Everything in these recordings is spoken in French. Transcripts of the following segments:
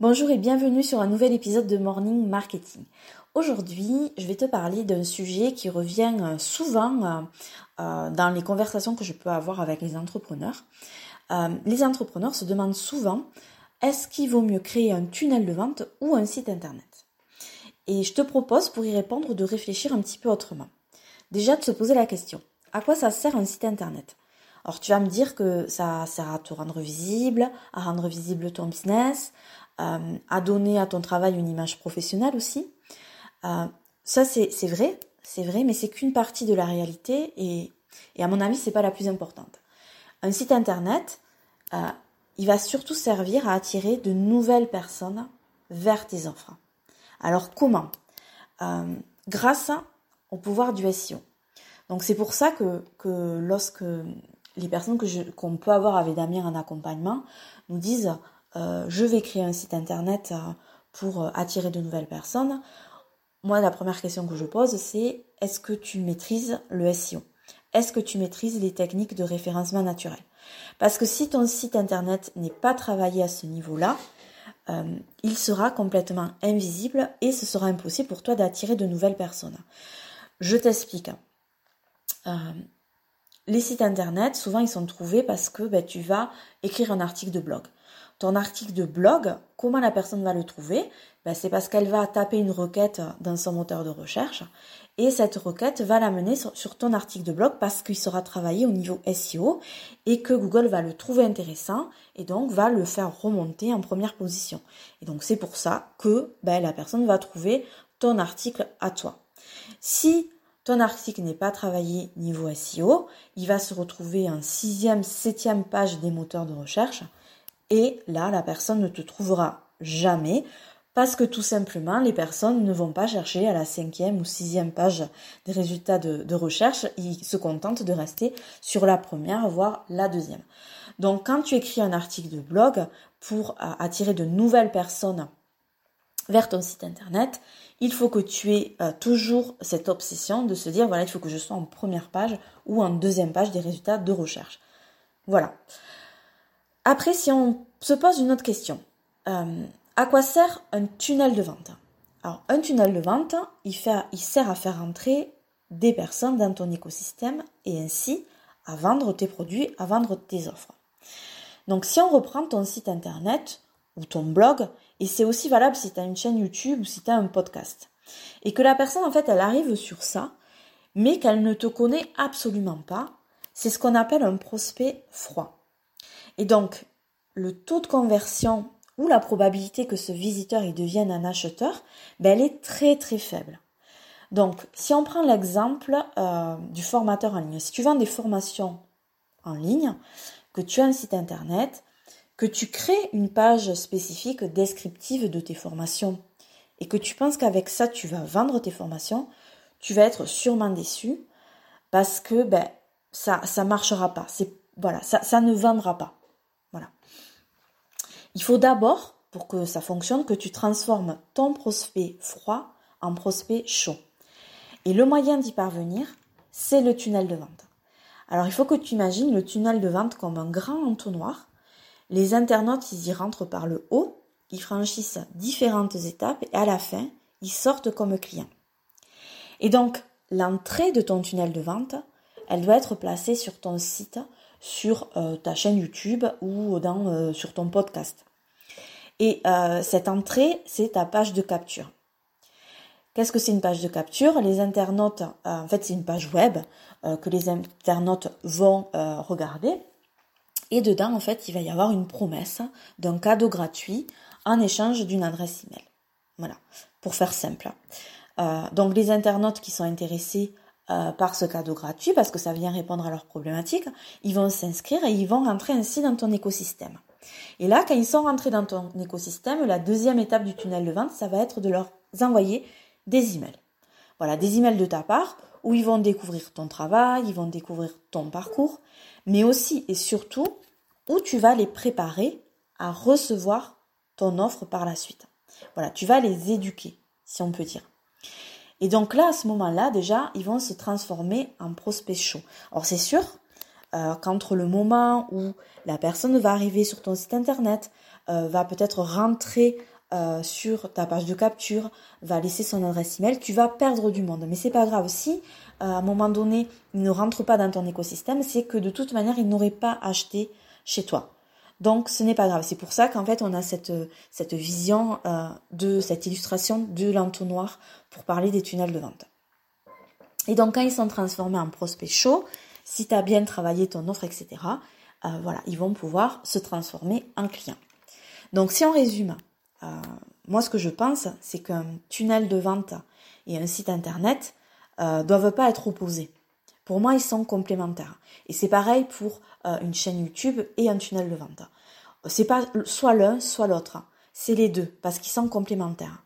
Bonjour et bienvenue sur un nouvel épisode de Morning Marketing. Aujourd'hui, je vais te parler d'un sujet qui revient euh, souvent euh, euh, dans les conversations que je peux avoir avec les entrepreneurs. les entrepreneurs se demandent souvent est-ce qu'il vaut mieux créer un tunnel de vente ou un site internet? Et je te propose pour y répondre de réfléchir un petit peu autrement. Déjà de se poser la question à quoi ça sert un site internet? Alors tu vas me dire que ça sert à te rendre visible, à rendre visible ton business, euh, à donner à ton travail une image professionnelle aussi. Euh, ça c'est vrai, c'est vrai, mais c'est qu'une partie de la réalité et, à mon avis c'est pas la plus importante. Un site internet, euh, il va surtout servir à attirer de nouvelles personnes vers tes offres. Alors comment? Grâce au pouvoir du SEO. Donc c'est pour ça que, que lorsque les personnes qu'on peut avoir avec Damien en accompagnement nous disent euh, je vais créer un site internet euh, pour euh, attirer de nouvelles personnes, moi la première question que je pose c'est est-ce que tu maîtrises le SEO Est-ce que tu maîtrises les techniques de référencement naturel? Parce que si ton site internet n'est pas travaillé à ce niveau-là, il sera complètement invisible et ce sera impossible pour toi d'attirer de nouvelles personnes. Je t'explique. les sites internet, souvent ils sont trouvés parce que ben, tu vas écrire un article de blog ton article de blog, comment la personne va le trouver ben, C'est parce qu'elle va taper une requête dans son moteur de recherche et cette requête va l'amener sur, sur, ton article de blog parce qu'il sera travaillé au niveau SEO et que Google va le trouver intéressant et donc va le faire remonter en première position. Et donc c'est pour ça que ben, la personne va trouver ton article à toi. Si ton article n'est pas travaillé niveau SEO, il va se retrouver en sixième, septième page des moteurs de recherche et là, la personne ne te trouvera jamais parce que tout simplement, les personnes ne vont pas chercher à la cinquième ou sixième page des résultats de, recherche. Ils se contentent de rester sur la première, voire la deuxième. Donc, quand tu écris un article de blog pour euh, attirer de nouvelles personnes vers ton site internet, il faut que tu aies euh, toujours cette obsession de se dire, voilà, il faut que je sois en première page ou en deuxième page des résultats de recherche. Voilà. Après, si on se pose une autre question, euh, à quoi sert un tunnel de vente? Alors, un tunnel de vente, il, il sert à faire entrer des personnes dans ton écosystème et ainsi à vendre tes produits, à vendre tes offres. Donc, si on reprend ton site internet ou ton blog, et c'est aussi valable si tu as une chaîne YouTube ou si tu as un podcast, et que la personne, en fait, elle arrive sur ça, mais qu'elle ne te connaît absolument pas, c'est ce qu'on appelle un prospect froid. Et donc, le taux de conversion ou la probabilité que ce visiteur y devienne un acheteur, ben, elle est très très faible. Donc, si on prend l'exemple euh, du formateur en ligne, si tu vends des formations en ligne, que tu as un site internet, que tu crées une page spécifique descriptive de tes formations et que tu penses qu'avec ça tu vas vendre tes formations, tu vas être sûrement déçu parce que ben ça ça marchera pas. C'est voilà, ça, ça ne vendra pas. Il faut d'abord, pour que ça fonctionne, que tu transformes ton prospect froid en prospect chaud. Et le moyen d'y parvenir, c'est le tunnel de vente. Alors il faut que tu imagines le tunnel de vente comme un grand entonnoir. Les internautes, ils y rentrent par le haut, ils franchissent différentes étapes et à la fin, ils sortent comme clients. Et donc, l'entrée de ton tunnel de vente, elle doit être placée sur ton site sur euh, ta chaîne YouTube ou dans, euh, sur ton podcast. Et euh, cette entrée, c'est ta page de capture. Qu'est-ce que c'est une page de capture? Les internautes, en fait, c'est une page web que les internautes vont regarder. Et dedans, en fait, il va y avoir une promesse d'un cadeau gratuit en échange d'une adresse email. Voilà, pour faire simple. donc les internautes qui sont intéressés euh, par ce cadeau gratuit parce que ça vient répondre à leurs problématiques, ils vont s'inscrire et ils vont rentrer ainsi dans ton écosystème. Et là, quand ils sont rentrés dans ton écosystème, la deuxième étape du tunnel de vente, ça va être de leur envoyer des emails. Voilà, des emails de ta part où ils vont découvrir ton travail, ils vont découvrir ton parcours, mais aussi et surtout où tu vas les préparer à recevoir ton offre par la suite. Voilà, tu vas les éduquer, si on peut dire. Et donc là, à ce moment-là, déjà, ils vont se transformer en prospects chauds. Alors c'est sûr euh, qu'entre le moment où la personne va arriver sur ton site internet, va peut-être rentrer sur ta page de capture, va laisser son adresse email, tu vas perdre du monde. Mais c'est pas grave. Si à un moment donné il ne rentre pas dans ton écosystème, c'est que de toute manière il n'aurait pas acheté chez toi. Donc ce n'est pas grave. C'est pour ça qu'en fait on a cette, vision de cette illustration de l'entonnoir pour parler des tunnels de vente. Et donc quand ils sont transformés en prospects chauds, si tu as bien travaillé ton offre, etc., euh, voilà, ils vont pouvoir se transformer en clients. Donc si on résume, euh, moi ce que je pense, c'est qu'un tunnel de vente et un site internet euh, doivent pas être opposés. Pour moi, ils sont complémentaires. Et c'est pareil pour euh, une chaîne YouTube et un tunnel de vente. C'est pas soit l'un, soit l'autre. C'est les deux, parce qu'ils sont complémentaires.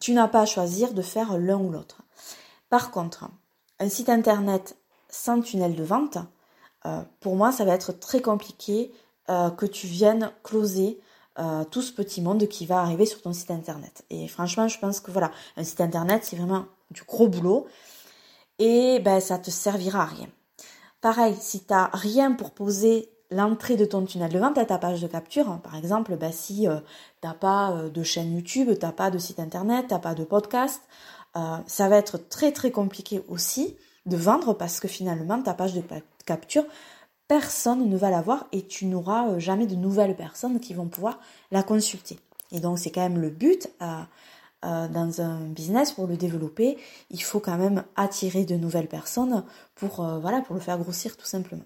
tu n'as pas à choisir de faire l'un ou l'autre. Par contre, un site internet sans tunnel de vente, euh, pour moi, ça va être très compliqué euh, que tu viennes closer euh, tout ce petit monde qui va arriver sur ton site internet. Et franchement, je pense que voilà, un site internet, c'est vraiment du gros boulot et ben ça te servira à rien. Pareil, si tu n'as rien pour poser l'entrée de ton tunnel de vente à ta page de capture, hein, par exemple, ben si tu n'as pas de chaîne YouTube, tu n'as pas de site internet, tu n'as pas de podcast, euh, ça va être très très compliqué aussi de vendre parce que finalement ta page de capture, personne ne va la voir et tu n'auras euh, jamais de nouvelles personnes qui vont pouvoir la consulter. Et donc c'est quand même le but euh, dans un business pour le développer, il faut quand même attirer de nouvelles personnes pour voilà pour le faire grossir tout simplement.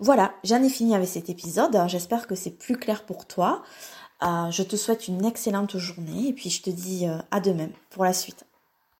Voilà, j'en ai fini avec cet épisode. J'espère que c'est plus clair pour toi. Euh, je te souhaite une excellente journée et puis je te dis euh, à demain pour la suite.